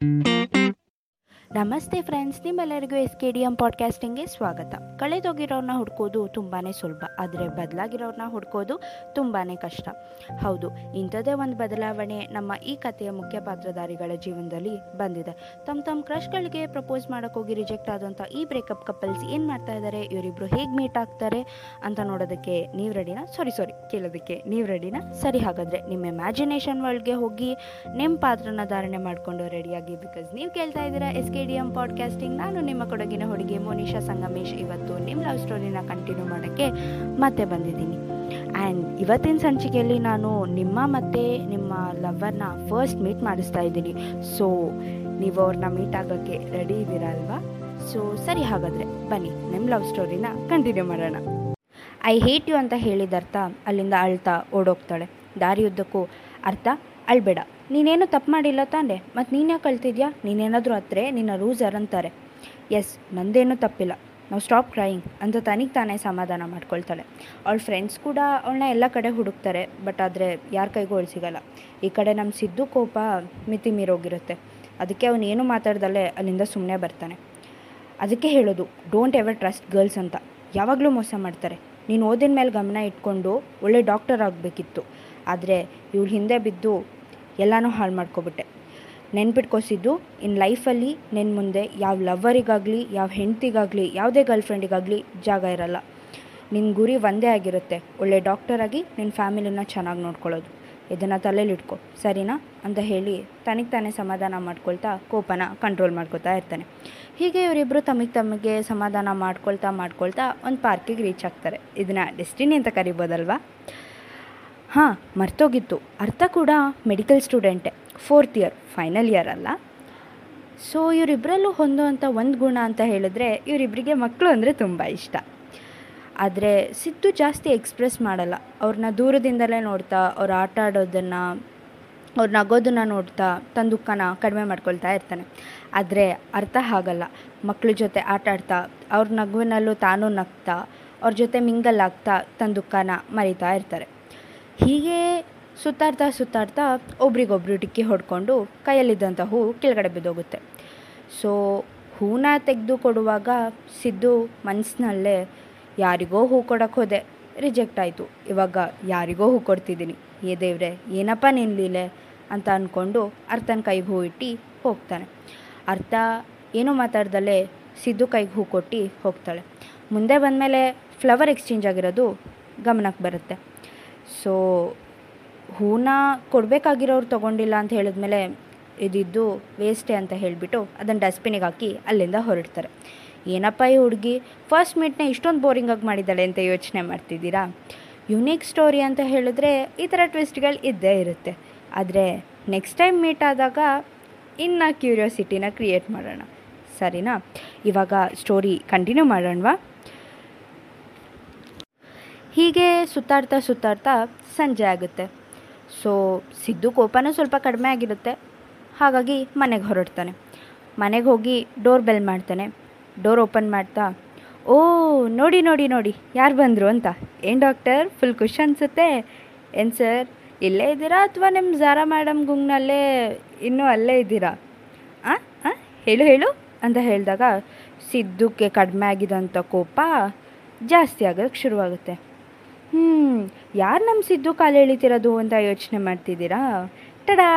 Música ನಮಸ್ತೆ ಫ್ರೆಂಡ್ಸ್, ನಿಮ್ಮೆಲ್ಲರಿಗೂ S K D M ಪಾಡ್ಕಾಸ್ಟಿಂಗ್ಗೆ ಸ್ವಾಗತ. ಕಳೆದೋಗಿರೋರನ್ನ ಹುಡ್ಕೋದು ತುಂಬಾ ಸುಲಭ, ಆದರೆ ಬದಲಾಗಿರೋರನ್ನ ಹುಡ್ಕೋದು ತುಂಬಾ ಕಷ್ಟ. ಹೌದು, ಇಂಥದ್ದೇ ಒಂದು ಬದಲಾವಣೆ ನಮ್ಮ ಈ ಕಥೆಯ ಮುಖ್ಯ ಪಾತ್ರಧಾರಿಗಳ ಜೀವನದಲ್ಲಿ ಬಂದಿದೆ. ತಮ್ಮ ತಮ್ಮ ಕ್ರಶ್ಗಳಿಗೆ ಪ್ರಪೋಸ್ ಮಾಡೋಕ್ಕೋಗಿ ರಿಜೆಕ್ಟ್ ಆದಂಥ ಈ ಬ್ರೇಕಪ್ ಕಪಲ್ಸ್ ಏನು ಮಾಡ್ತಾ ಇದ್ದಾರೆ ಇವರಿಬ್ಬರು ಹೇಗೆ ಮೀಟ್ ಆಗ್ತಾರೆ ಅಂತ ನೋಡೋದಕ್ಕೆ ನೀವು ರೆಡಿನಾ? ಸಾರಿ ಸಾರಿ ಕೇಳೋದಕ್ಕೆ ನೀವು ರೆಡಿನಾ? ಸರಿ ಹಾಗಾದರೆ ನಿಮ್ಮ ಇಮ್ಯಾಜಿನೇಷನ್ ವರ್ಲ್ಡ್ಗೆ ಹೋಗಿ ನಿಮ್ಮ ಪಾತ್ರನ ಧಾರಣೆ ಮಾಡಿಕೊಂಡು ರೆಡಿಯಾಗಿ ಬಿಕಾಸ್ ನೀವು ಕೇಳ್ತಾ ಇದ್ದೀರಾ ಎಸ್ ಕೆ ಎಂ ಪಾಡ್ಕಾಸ್ಟಿಂಗ್ ನಾನು ನಿಮ್ಮ ಕೊಡಗಿನ ಹುಡುಗಿ ಮೋನಿಶಾ ಸಂಗಮೇಶ್. ಇವತ್ತು ನಿಮ್ಮ ಲವ್ ಸ್ಟೋರಿನ ಕಂಟಿನ್ಯೂ ಮಾಡೋಕ್ಕೆ ಮತ್ತೆ ಬಂದಿದ್ದೀನಿ. ಆ್ಯಂಡ್ ಇವತ್ತಿನ ಸಂಚಿಕೆಯಲ್ಲಿ ನಾನು ನಿಮ್ಮ ಮತ್ತು ನಿಮ್ಮ ಲವ್ವರ್ನ ಫಸ್ಟ್ ಮೀಟ್ ಮಾಡಿಸ್ತಾ ಇದ್ದೀನಿ. ಸೊ ನೀವು ಅವ್ರನ್ನ ಮೀಟ್ ಆಗೋಕ್ಕೆ ರೆಡಿ ಇದ್ದೀರಾ ಅಲ್ವಾ? ಸೊ ಸರಿ ಹಾಗಾದರೆ ಬನ್ನಿ ನಿಮ್ಮ ಲವ್ ಸ್ಟೋರಿನ ಕಂಟಿನ್ಯೂ ಮಾಡೋಣ. ಐ ಹೇಟ್ ಯು ಅಂತ ಹೇಳಿದರ್ಥ ಅಲ್ಲಿಂದ ಅಳ್ತಾ ಓಡೋಗ್ತಾಳೆ. ದಾರಿಯುದ್ದಕ್ಕೂ ಅರ್ಥ? ಅಳ್ಬೇಡ. ನೀನೇನು ತಪ್ಪು ಮಾಡಿಲ್ಲ ತಾನೆ? ಮತ್ತು ನೀನು ಯಾಕೆ ಕಳ್ತಿದ್ಯಾ ನೀನೇನಾದರೂ ಹತ್ರೆ ನಿನ್ನ ಲೂಸರ್ ಅಂತಾರೆ ಎಸ್ ನಂದೇನೂ ತಪ್ಪಿಲ್ಲ. ನಾವು ಸ್ಟಾಪ್ ಕ್ರೈಯಿಂಗ್ ಅಂತ ತನಿಗೆ ತಾನೇ ಸಮಾಧಾನ ಮಾಡ್ಕೊಳ್ತಾಳೆ. ಅವಳ ಫ್ರೆಂಡ್ಸ್ ಕೂಡ ಅವಳನ್ನ ಎಲ್ಲ ಕಡೆ ಹುಡುಕ್ತಾರೆ ಬಟ್ ಆದರೆ ಯಾರ ಕೈಗೂ ಅವಳು ಸಿಗಲ್ಲ. ಈ ಕಡೆ ನಮ್ಮ ಸಿದ್ದು ಕೋಪ ಮಿತಿ ಮೀರೋಗಿರುತ್ತೆ. ಅದಕ್ಕೆ ಅವನು ಏನು ಮಾತಾಡ್ದಲ್ಲೇ ಅಲ್ಲಿಂದ ಸುಮ್ಮನೆ ಬರ್ತಾನೆ. ಅದಕ್ಕೆ ಹೇಳೋದು ಡೋಂಟ್ ಎವರ್ ಟ್ರಸ್ಟ್ ಗರ್ಲ್ಸ್ ಅಂತ. ಯಾವಾಗಲೂ ಮೋಸ ಮಾಡ್ತಾರೆ. ನೀನು ಓದಿನ ಮೇಲೆ ಗಮನ ಇಟ್ಕೊಂಡು ಒಳ್ಳೆ ಡಾಕ್ಟರ್ ಆಗಬೇಕಿತ್ತು. ಆದರೆ ಇವಳು ಹಿಂದೆ ಬಿದ್ದು ಎಲ್ಲನೂ ಹಾಳು ಮಾಡ್ಕೊಬಿಟ್ಟೆ. ನೆನ್ಪಿಟ್ಕೋಸಿದ್ದು, ಇನ್ ಲೈಫಲ್ಲಿ ನಿನ್ನ ಮುಂದೆ ಯಾವ ಲವ್ವರಿಗಾಗಲಿ, ಯಾವ ಹೆಂಡ್ತಿಗಾಗಲಿ, ಯಾವುದೇ ಗರ್ಲ್ ಫ್ರೆಂಡಿಗಾಗಲಿ ಜಾಗ ಇರಲ್ಲ. ನಿನ್ನ ಗುರಿ ಒಂದೇ ಆಗಿರುತ್ತೆ. ಒಳ್ಳೆ ಡಾಕ್ಟರಾಗಿ ನಿನ್ನ ಫ್ಯಾಮಿಲಿನ ಚೆನ್ನಾಗಿ ನೋಡ್ಕೊಳ್ಳೋದು. ಇದನ್ನು ತಲೆಯಲ್ಲಿಟ್ಕೊ ಸರಿನಾ? ಅಂತ ಹೇಳಿ ತನಗೆ ತಾನೇ ಸಮಾಧಾನ ಮಾಡ್ಕೊಳ್ತಾ, ಕೋಪನ ಕಂಟ್ರೋಲ್ ಮಾಡ್ಕೊತಾ ಇರ್ತಾನೆ. ಹೀಗೆ ಇವರಿಬ್ಬರು ತಮಗೆ ತಮಗೆ ಸಮಾಧಾನ ಮಾಡ್ಕೊಳ್ತಾ ಮಾಡ್ಕೊಳ್ತಾ ಒಂದು ಪಾರ್ಕಿಗೆ ರೀಚ್ ಆಗ್ತಾರೆ. ಇದನ್ನ ಡೆಸ್ಟಿನಿ ಅಂತ ಕರಿಬೋದಲ್ವಾ? ಹಾಂ, ಮರ್ತೋಗಿತ್ತು. ಅರ್ಥ ಕೂಡ ಮೆಡಿಕಲ್ ಸ್ಟೂಡೆಂಟೆ ಫೋರ್ತ್ ಇಯರ್ ಫೈನಲ್ ಇಯರ್ ಅಲ್ಲ. ಸೊ ಇವರಿಬ್ಬರಲ್ಲೂ ಹೊಂದುವಂಥ ಒಂದು ಗುಣ ಅಂತ ಹೇಳಿದ್ರೆ ಇವರಿಬ್ಬರಿಗೆ ಮಕ್ಕಳು ಅಂದರೆ ತುಂಬ ಇಷ್ಟ. ಆದರೆ ಸಿದ್ದು ಜಾಸ್ತಿ ಎಕ್ಸ್ಪ್ರೆಸ್ ಮಾಡಲ್ಲ. ಅವ್ರನ್ನ ದೂರದಿಂದಲೇ ನೋಡ್ತಾ, ಅವ್ರು ಆಟ ಆಡೋದನ್ನು, ಅವ್ರು ನಗೋದನ್ನು ನೋಡ್ತಾ ತನ್ನ ದುಃಖನ ಕಡಿಮೆ ಮಾಡ್ಕೊಳ್ತಾ ಇರ್ತಾನೆ. ಆದರೆ, ಅರ್ಥ ಆಗಲ್ಲ. ಮಕ್ಕಳ ಜೊತೆ ಆಟ ಆಡ್ತಾ, ಅವ್ರ ನಗುವಿನಲ್ಲೂ ತಾನೂ ನಗ್ತಾ, ಅವ್ರ ಜೊತೆ ಮಿಂಗಲ್ ಆಗ್ತಾ ತನ್ನ ಮರಿತಾ ಇರ್ತಾರೆ. ಹೀಗೆ ಸುತ್ತಾಡ್ತಾ ಸುತ್ತಾಡ್ತಾ ಒಬ್ರಿಗೊಬ್ರು ಡಿಕ್ಕಿ ಹೊಡ್ಕೊಂಡು ಕೈಯಲ್ಲಿದ್ದಂಥ ಹೂ ಕೆಳಗಡೆ ಬಿದ್ದೋಗುತ್ತೆ. ಸೊ ಹೂನ ತೆಗೆದು ಕೊಡುವಾಗ ಸಿದ್ದು ಮನಸ್ಸಿನಲ್ಲೇ ಯಾರಿಗೋ ಹೂ ಕೊಡೋಕ್ಕೆ ಹೋದೆ. ರಿಜೆಕ್ಟ್ ಆಯಿತು. ಇವಾಗ ಯಾರಿಗೋ ಹೂ ಕೊಡ್ತಿದ್ದೀನಿ. ಏ ದೇವ್ರೆ, ಏನಪ್ಪ ನಿಲ್ಲೀಲೆ ಅಂತ ಅಂದ್ಕೊಂಡು ಅರ್ಥನ ಕೈಗೆ ಹೂ ಇಟ್ಟು ಹೋಗ್ತಾನೆ. ಅರ್ಥ ಏನೂ ಮಾತಾಡ್ದಲ್ಲೇ ಸಿದ್ದು ಕೈಗೆ ಹೂ ಕೊಟ್ಟು ಹೋಗ್ತಾಳೆ. ಮುಂದೆ ಬಂದಮೇಲೆ ಫ್ಲವರ್ ಎಕ್ಸ್ಚೇಂಜ್ ಆಗಿರೋದು ಗಮನಕ್ಕೆ ಬರುತ್ತೆ. ಸೊ ಹೂನ ಕೊಡಬೇಕಾಗಿರೋರು ತೊಗೊಂಡಿಲ್ಲ ಅಂತ ಹೇಳಿದ್ಮೇಲೆ ಇದಿದ್ದು ವೇಸ್ಟೇ ಅಂತ ಹೇಳಿಬಿಟ್ಟು ಅದನ್ನು ಡಸ್ಟ್ಬಿನಿಗೆ ಹಾಕಿ ಅಲ್ಲಿಂದ ಹೊರಡ್ತಾರೆ. ಏನಪ್ಪ ಈ ಹುಡುಗಿ? ಫಸ್ಟ್ ಮೀಟ್ನ ಇಷ್ಟೊಂದು ಬೋರಿಂಗಾಗಿ ಮಾಡಿದ್ದಾಳೆ ಅಂತ ಯೋಚನೆ ಮಾಡ್ತಿದ್ದೀರಾ? ಯುನೀಕ್ ಸ್ಟೋರಿ ಅಂತ ಹೇಳಿದ್ರೆ ಈ ಥರ ಟ್ವಿಸ್ಟ್ಗಳು ಇದ್ದೇ ಇರುತ್ತೆ. ಆದರೆ ನೆಕ್ಸ್ಟ್ ಟೈಮ್ ಮೀಟ್ ಆದಾಗ ಇನ್ನು ಕ್ಯೂರಿಯಾಸಿಟಿನ ಕ್ರಿಯೇಟ್ ಮಾಡೋಣ. ಸರಿನಾ? ಇವಾಗ ಸ್ಟೋರಿ ಕಂಟಿನ್ಯೂ ಮಾಡೋಣವಾ? ಹೀಗೆ ಸುತ್ತಾಡ್ತಾ ಸುತ್ತಾಡ್ತಾ ಸಂಜೆ ಆಗುತ್ತೆ. ಸೊ ಸಿದ್ದು ಕೋಪನೂ ಸ್ವಲ್ಪ ಕಡಿಮೆ ಆಗಿರುತ್ತೆ. ಹಾಗಾಗಿ ಮನೆಗೆ ಹೊರಡ್ತಾನೆ. ಮನೆಗೆ ಹೋಗಿ ಡೋರ್ ಬೆಲ್ ಮಾಡ್ತಾನೆ. ಡೋರ್ ಓಪನ್ ಮಾಡ್ತಾ, ಓ, ನೋಡಿ ನೋಡಿ ನೋಡಿ, ಯಾರು ಬಂದರು ಅಂತ? ಏನು ಡಾಕ್ಟರ್ ಫುಲ್ ಖುಷಿ ಅನಿಸುತ್ತೆ? ಏನು ಸರ್ ಇಲ್ಲೇ ಇದ್ದೀರಾ ಅಥವಾ ನಿಮ್ಮ ಝಾರಾ ಮೇಡಮ್ ಗುಂಗ್ನಲ್ಲೇ, ಇನ್ನೂ ಅಲ್ಲೇ ಇದ್ದೀರಾ? ಆ ಹೇಳು ಹೇಳು, ಅಂತ ಹೇಳಿದಾಗ ಸಿದ್ದುಕ್ಕೆ ಕಡಿಮೆ ಆಗಿದಂಥ ಕೋಪ ಜಾಸ್ತಿ ಆಗೋಕ್ಕೆ ಶುರುವಾಗುತ್ತೆ. ಹ್ಞೂ ಯಾರು ನಮ್ಮ ಸಿದ್ದು ಕಾಲು ಎಳಿತಿರೋದು ಅಂತ ಯೋಚನೆ ಮಾಡ್ತಿದ್ದೀರಾ? ಟಡಾ!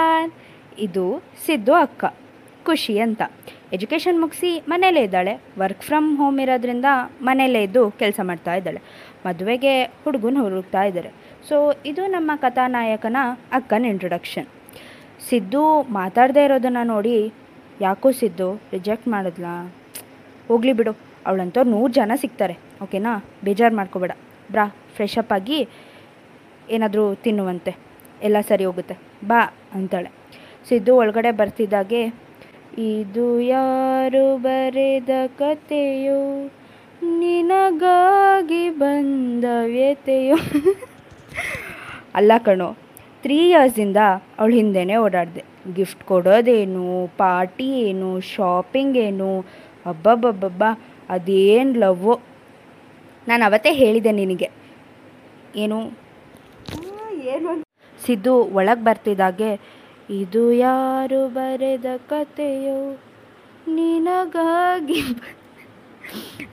ಇದು ಸಿದ್ದು ಅಕ್ಕ, ಖುಷಿ ಅಂತ. ಎಜುಕೇಷನ್ ಮುಗಿಸಿ ಮನೇಲೇ ಇದ್ದಾಳೆ. ವರ್ಕ್ ಫ್ರಮ್ ಹೋಮ್ ಇರೋದ್ರಿಂದ ಮನೇಲೇ ಇದ್ದು ಕೆಲಸ ಮಾಡ್ತಾ ಇದ್ದಾಳೆ. ಮದುವೆಗೆ ಹುಡುಗನ ಹುಡುಕ್ತಾ ಇದ್ದಾರೆ. ಸೊ ಇದು ನಮ್ಮ ಕಥಾನಾಯಕನ ಅಕ್ಕನ ಇಂಟ್ರೊಡಕ್ಷನ್ ಸಿದ್ದು ಮಾತಾಡದೇ ಇರೋದನ್ನು ನೋಡಿ ಯಾಕೋ ಸಿದ್ದು ರಿಜೆಕ್ಟ್ ಮಾಡಿದ್ಲಾ? ಹೋಗ್ಲಿ ಬಿಡು. ಅವಳಂತವ್ರು ನೂರು ಜನ ಸಿಗ್ತಾರೆ. ಓಕೆನಾ ಬೇಜಾರು ಮಾಡ್ಕೋಬೇಡ. ಬ್ರಾ ಫ್ರೆಶ್ ಅಪ್ ಆಗಿ ಏನಾದರೂ ತಿನ್ನುವಂತೆ. ಎಲ್ಲ ಸರಿ ಹೋಗುತ್ತೆ. ಬಾ ಅಂತಾಳೆ. ಸಿದ್ದು ಒಳಗಡೆ ಬರ್ತಿದ್ದಾಗೆ, ಇದು ಯಾರು ಬರೆದ ಕತೆಯೋ ನಿನಗಾಗಿ ಬಂದ ವ್ಯತೆಯೋ ಅಲ್ಲ ಕಣೋ ತ್ರೀ ಇಯರ್ಸಿಂದ ಅವಳು ಹಿಂದೆನೇ ಓಡಾಡಿದೆ. ಗಿಫ್ಟ್ ಕೊಡೋದೇನು? ಪಾರ್ಟಿ ಏನು? ಶಾಪಿಂಗ್ ಏನು? ಅಬ್ಬಬ್ಬಬ್ಬಬ್ಬ, ಅದೇನು ಲವ್ವೋ? ನಾನು ಅವತ್ತೇ ಹೇಳಿದೆ ನಿನಗೆ. ಏನು? ಏನು? ಸಿದ್ದು ಒಳಗೆ ಬರ್ತಿದ್ದಾಗೆ ಇದು ಯಾರು ಬರೆದ ಕತೆಯೋ? ನಿನಗಾಗಿ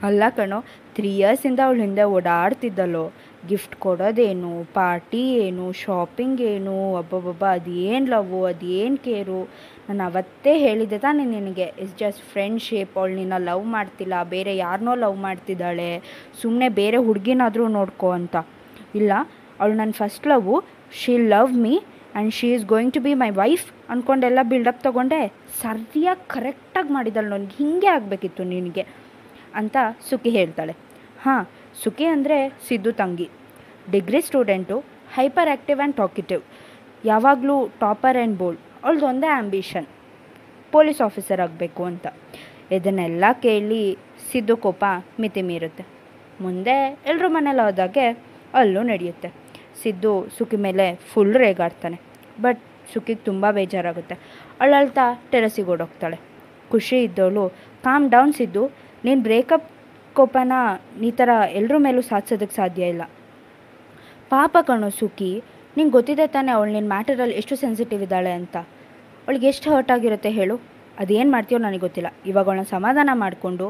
ಅಲ್ಲ ಕಣೋ ತ್ರೀ ಇಯರ್ಸಿಂದ ಅವಳು ಹಿಂದೆ ಓಡಾಡ್ತಿದ್ದಲ್ಲೋ. ಗಿಫ್ಟ್ ಕೊಡೋದೇನು? ಪಾರ್ಟಿ ಏನು? ಶಾಪಿಂಗ್ ಏನು? ಒಬ್ಬೊಬ್ಬೊಬ್ಬ ಅದೇನು ಲವ್ವು ಅದೇನು ಕೇರು? ನಾನು ಅವತ್ತೇ ಹೇಳಿದೆ ತಾನೇ ನಿನಗೆ. ಇಟ್ಸ್ ಜಸ್ಟ್ ಫ್ರೆಂಡ್ಶಿಪ್ ಅವಳು ನಿನ್ನ ಲವ್ ಮಾಡ್ತಿಲ್ಲ. ಬೇರೆ ಯಾರನ್ನೋ ಲವ್ ಮಾಡ್ತಿದ್ದಾಳೆ. ಸುಮ್ಮನೆ ಬೇರೆ ಹುಡುಗಿನಾದರೂ ನೋಡ್ಕೋ ಅಂತ. ಇಲ್ಲ, ಅವಳು ನನ್ನ first love she love me and she is going to be my wife ಅಂದ್ಕೊಂಡೆಲ್ಲ build up ತೊಗೊಂಡೆ. ಸರಿಯಾಗಿ ಕರೆಕ್ಟಾಗಿ ಮಾಡಿದಳು ನನಗೆ ಹೀಗೆ ಆಗಬೇಕಿತ್ತು ನಿನಗೆ ಅಂತ ಸುಖಿ ಹೇಳ್ತಾಳೆ. ಹಾಂ ಸುಖಿ ಅಂದರೆ ಸಿದ್ದು ತಂಗಿ. Degree student hyper active and talkative. ಯಾವಾಗಲೂ ಟಾಪರ್ ಆ್ಯಂಡ್ ಬೋಲ್ಡ್, ಅವಳದೊಂದೇ ಆ್ಯಂಬಿಷನ್ ಪೊಲೀಸ್ ಆಫೀಸರ್ ಆಗಬೇಕು ಅಂತ. ಇದನ್ನೆಲ್ಲ ಕೇಳಿ ಸಿದ್ದು ಕೋಪ ಮಿತಿ ಮೀರುತ್ತೆ. ಮುಂದೆ ಎಲ್ಲರೂ ಮನೇಲಿ ಹೋದಾಗೆ ಅಲ್ಲೂ ನಡೆಯುತ್ತೆ. ಸಿದ್ದು ಸುಖಿ ಮೇಲೆ ಫುಲ್ ರೇಗಾಡ್ತಾನೆ. ಬಟ್ ಸುಖಿಗೆ ತುಂಬ ಬೇಜಾರಾಗುತ್ತೆ. ಅಳಳ್ತಾ ಟೆರಸಿಗೆ ಓಡೋಗ್ತಾಳೆ. ಖುಷಿ ಇದ್ದವಳು ಕಾಮ್ ಡೌನ್ ಸಿದ್ದು, ನೀನು ಬ್ರೇಕಪ್ ಕೋಪನ ಈ ಥರ ಎಲ್ಲರ ಮೇಲೂ ಸಾಧಿಸೋದಕ್ಕೆ ಸಾಧ್ಯ ಇಲ್ಲ. ಪಾಪ ಕಣೋ ಸುಖಿ ನಿಂಗೆ ಗೊತ್ತಿದೆ ತಾನೇ ಅವಳು ನಿನ್ನ ಮ್ಯಾಟರಲ್ಲಿ ಎಷ್ಟು ಸೆನ್ಸಿಟಿವ್ ಇದ್ದಾಳೆ ಅಂತ. ಅವಳಿಗೆ ಎಷ್ಟು ಹರ್ಟ್ ಆಗಿರುತ್ತೆ ಹೇಳು. ಅದೇನು ಮಾಡ್ತೀಯೋ ನನಗೆ ಗೊತ್ತಿಲ್ಲ. ಇವಾಗ ಅವಳನ್ನ ಸಮಾಧಾನ ಮಾಡಿಕೊಂಡು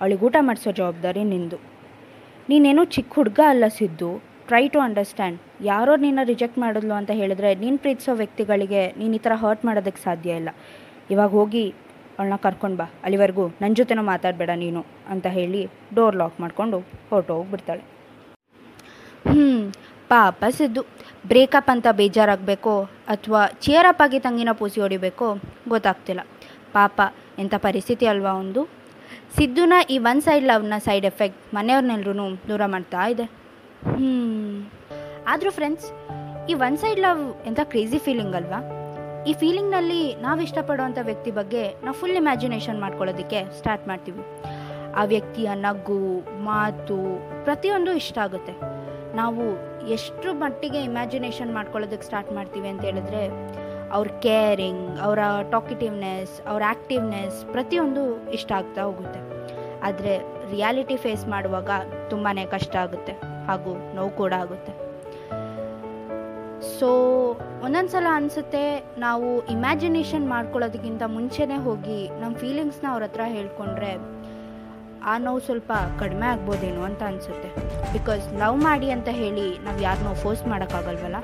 ಅವಳಿಗೆ ಊಟ ಮಾಡಿಸೋ ಜವಾಬ್ದಾರಿ ನಿಂದು. ನೀನೇನು ಚಿಕ್ಕ ಹುಡುಗ ಅಲ್ಲ ಸಿದ್ದು. ಟ್ರೈ ಟು ಅಂಡರ್ಸ್ಟ್ಯಾಂಡ್ ಯಾರೋ ನಿನ್ನ ರಿಜೆಕ್ಟ್ ಮಾಡಿದ್ಲು ಅಂತ ಹೇಳಿದ್ರೆ ನೀನು ಪ್ರೀತಿಸೋ ವ್ಯಕ್ತಿಗಳಿಗೆ ನೀನು ಈ ಥರ ಹರ್ಟ್ ಮಾಡೋದಕ್ಕೆ ಸಾಧ್ಯ ಇಲ್ಲ. ಇವಾಗ ಹೋಗಿ ಅವಳನ್ನ ಕರ್ಕೊಂಡು ಬಾ. ಅಲ್ಲಿವರೆಗೂ ನನ್ನ ಜೊತೆನೂ ಮಾತಾಡಬೇಡ ನೀನು ಅಂತ ಹೇಳಿ ಡೋರ್ ಲಾಕ್ ಮಾಡಿಕೊಂಡು ಹೊರಟು ಹೋಗ್ಬಿಡ್ತಾಳೆ ಪಾಪ ಸಿದ್ದು ಬ್ರೇಕಪ್ ಅಂತ ಬೇಜಾರಾಗಬೇಕೋ ಅಥವಾ ಚಿಯರಪ್ ಆಗಿ ತಂಗಿನ ಪೂಸಿ ಹೊಡಿಬೇಕೋ ಗೊತ್ತಾಗ್ತಿಲ್ಲ. ಪಾಪ, ಎಂಥ ಪರಿಸ್ಥಿತಿ ಅಲ್ವಾ ಒಂದು? ಸಿದ್ದುನ ಈ ಒನ್ ಸೈಡ್ ಲವ್ನ ಸೈಡ್ ಎಫೆಕ್ಟ್ ಮನೆಯವ್ರನ್ನೆಲ್ಲರೂ ದೂರ ಮಾಡ್ತಾ ಇದೆ. ಹ್ಞೂ ಆದರೂ ಫ್ರೆಂಡ್ಸ್ ಈ ಒನ್ ಸೈಡ್ ಲವ್ ಎಂಥ ಕ್ರೇಜಿ ಫೀಲಿಂಗ್ ಅಲ್ವಾ? ಈ ಫೀಲಿಂಗ್ನಲ್ಲಿ ನಾವು ಇಷ್ಟಪಡುವಂಥ ವ್ಯಕ್ತಿ ಬಗ್ಗೆ ನಾವು ಫುಲ್ ಇಮ್ಯಾಜಿನೇಷನ್ ಮಾಡ್ಕೊಳ್ಳೋದಕ್ಕೆ ಸ್ಟಾರ್ಟ್ ಮಾಡ್ತೀವಿ. ಆ ವ್ಯಕ್ತಿಯ ನಗು, ಮಾತು ಪ್ರತಿಯೊಂದು ಇಷ್ಟ ಆಗುತ್ತೆ. ನಾವು ಎಷ್ಟು ಮಟ್ಟಿಗೆ ಇಮ್ಯಾಜಿನೇಷನ್ ಮಾಡ್ಕೊಳ್ಳೋದಕ್ಕೆ ಸ್ಟಾರ್ಟ್ ಮಾಡ್ತೀವಿ ಅಂತ ಹೇಳಿದ್ರೆ, ಅವ್ರ ಕೇರಿಂಗ್ ಅವರ ಟಾಕಿಟಿವ್ನೆಸ್ ಅವ್ರ ಆ್ಯಕ್ಟಿವ್ನೆಸ್ ಪ್ರತಿಯೊಂದು ಇಷ್ಟ ಆಗ್ತಾ ಹೋಗುತ್ತೆ. ಆದರೆ ರಿಯಾಲಿಟಿ ಫೇಸ್ ಮಾಡುವಾಗ ತುಂಬಾ ಕಷ್ಟ ಆಗುತ್ತೆ ಹಾಗೂ ನೋವು ಕೂಡ ಆಗುತ್ತೆ. ಸೊ ಒಂದೊಂದು ಸಲ ಅನಿಸುತ್ತೆ ನಾವು ಇಮ್ಯಾಜಿನೇಷನ್ ಮಾಡ್ಕೊಳ್ಳೋದಕ್ಕಿಂತ ಮುಂಚೆನೇ ಹೋಗಿ ನಮ್ಮ ಫೀಲಿಂಗ್ಸ್ನ ಅವ್ರ ಹತ್ರ ಹೇಳ್ಕೊಂಡ್ರೆ ಆ ನೋವು ಸ್ವಲ್ಪ ಕಡಿಮೆ ಆಗ್ಬೋದೇನೋ ಅಂತ ಅನಿಸುತ್ತೆ. ಬಿಕಾಸ್ ಲವ್ ಮಾಡಿ ಅಂತ ಹೇಳಿ ನಾವು ಯಾರನ್ನೋ ಫೋರ್ಸ್ ಮಾಡೋಕ್ಕಾಗಲ್ವಲ್ಲ?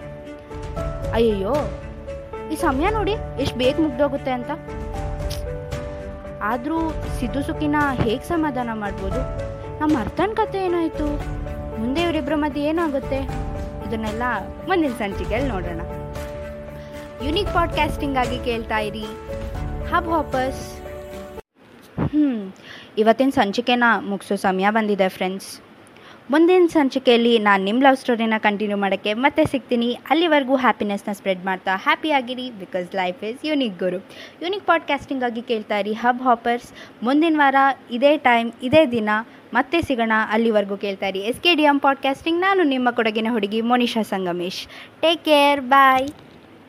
ಅಯ್ಯಯ್ಯೋ, ಈ ಸಮಯ ನೋಡಿ ಎಷ್ಟು ಬೇಗ ಮುಗ್ದೋಗುತ್ತೆ ಅಂತ. ಆದರೂ ಸಿದ್ದು ಸುಖಿನ ಹೇಗೆ ಸಮಾಧಾನ ಮಾಡ್ಬೋದು? ನಮ್ಮ ಅರ್ಥನ ಕತೆ ಏನಾಯಿತು? ಮುಂದೆ ಇವರಿಬ್ಬರ ಮಧ್ಯೆ ಏನಾಗುತ್ತೆ? ಇದನ್ನೆಲ್ಲ ಮುಂದಿನ ಸಂಚಿಕೆಯಲ್ಲಿ ನೋಡೋಣ. ಯುನಿಕ್ ಪಾಡ್ಕಾಸ್ಟಿಂಗ್ ಆಗಿ ಕೇಳ್ತಾ ಇರಿ. ಹಬ್ ವಾಪಸ್ ಹ್ಞೂ ಇವತ್ತಿನ ಸಂಚಿಕೆನ ಮುಗಿಸೋ ಸಮಯ ಬಂದಿದೆ ಫ್ರೆಂಡ್ಸ್ ಮುಂದಿನ ಸಂಚಿಕೆಯಲ್ಲಿ ನಾನು ನಿಮ್ಮ ಲವ್ ಸ್ಟೋರಿನ ಕಂಟಿನ್ಯೂ ಮಾಡೋಕ್ಕೆ ಮತ್ತೆ ಸಿಗ್ತೀನಿ. ಅಲ್ಲಿವರೆಗೂ ಹ್ಯಾಪಿನೆಸ್ನ ಸ್ಪ್ರೆಡ್ ಮಾಡ್ತಾ ಹ್ಯಾಪಿ ಆಗಿರಿ ಬಿಕಾಸ್ ಲೈಫ್ ಇಸ್ ಯುನಿಕ್ ಗುರು. ಯುನಿಕ್ ಪಾಡ್ಕಾಸ್ಟಿಂಗ್ ಆಗಿ ಕೇಳ್ತಾ ಇರಿ ಹಬ್ ಹಾಪರ್ಸ್ ಮುಂದಿನ ವಾರ ಇದೇ ಟೈಮ್ ಇದೇ ದಿನ ಮತ್ತೆ ಸಿಗೋಣ ಅಲ್ಲಿವರೆಗೂ ಕೇಳ್ತಾ ಇರಿ. S K D M podcasting ನಾನು ನಿಮ್ಮ ಕೊಡಗಿನ ಹುಡುಗಿ Monisha Sangamesh. Take care bye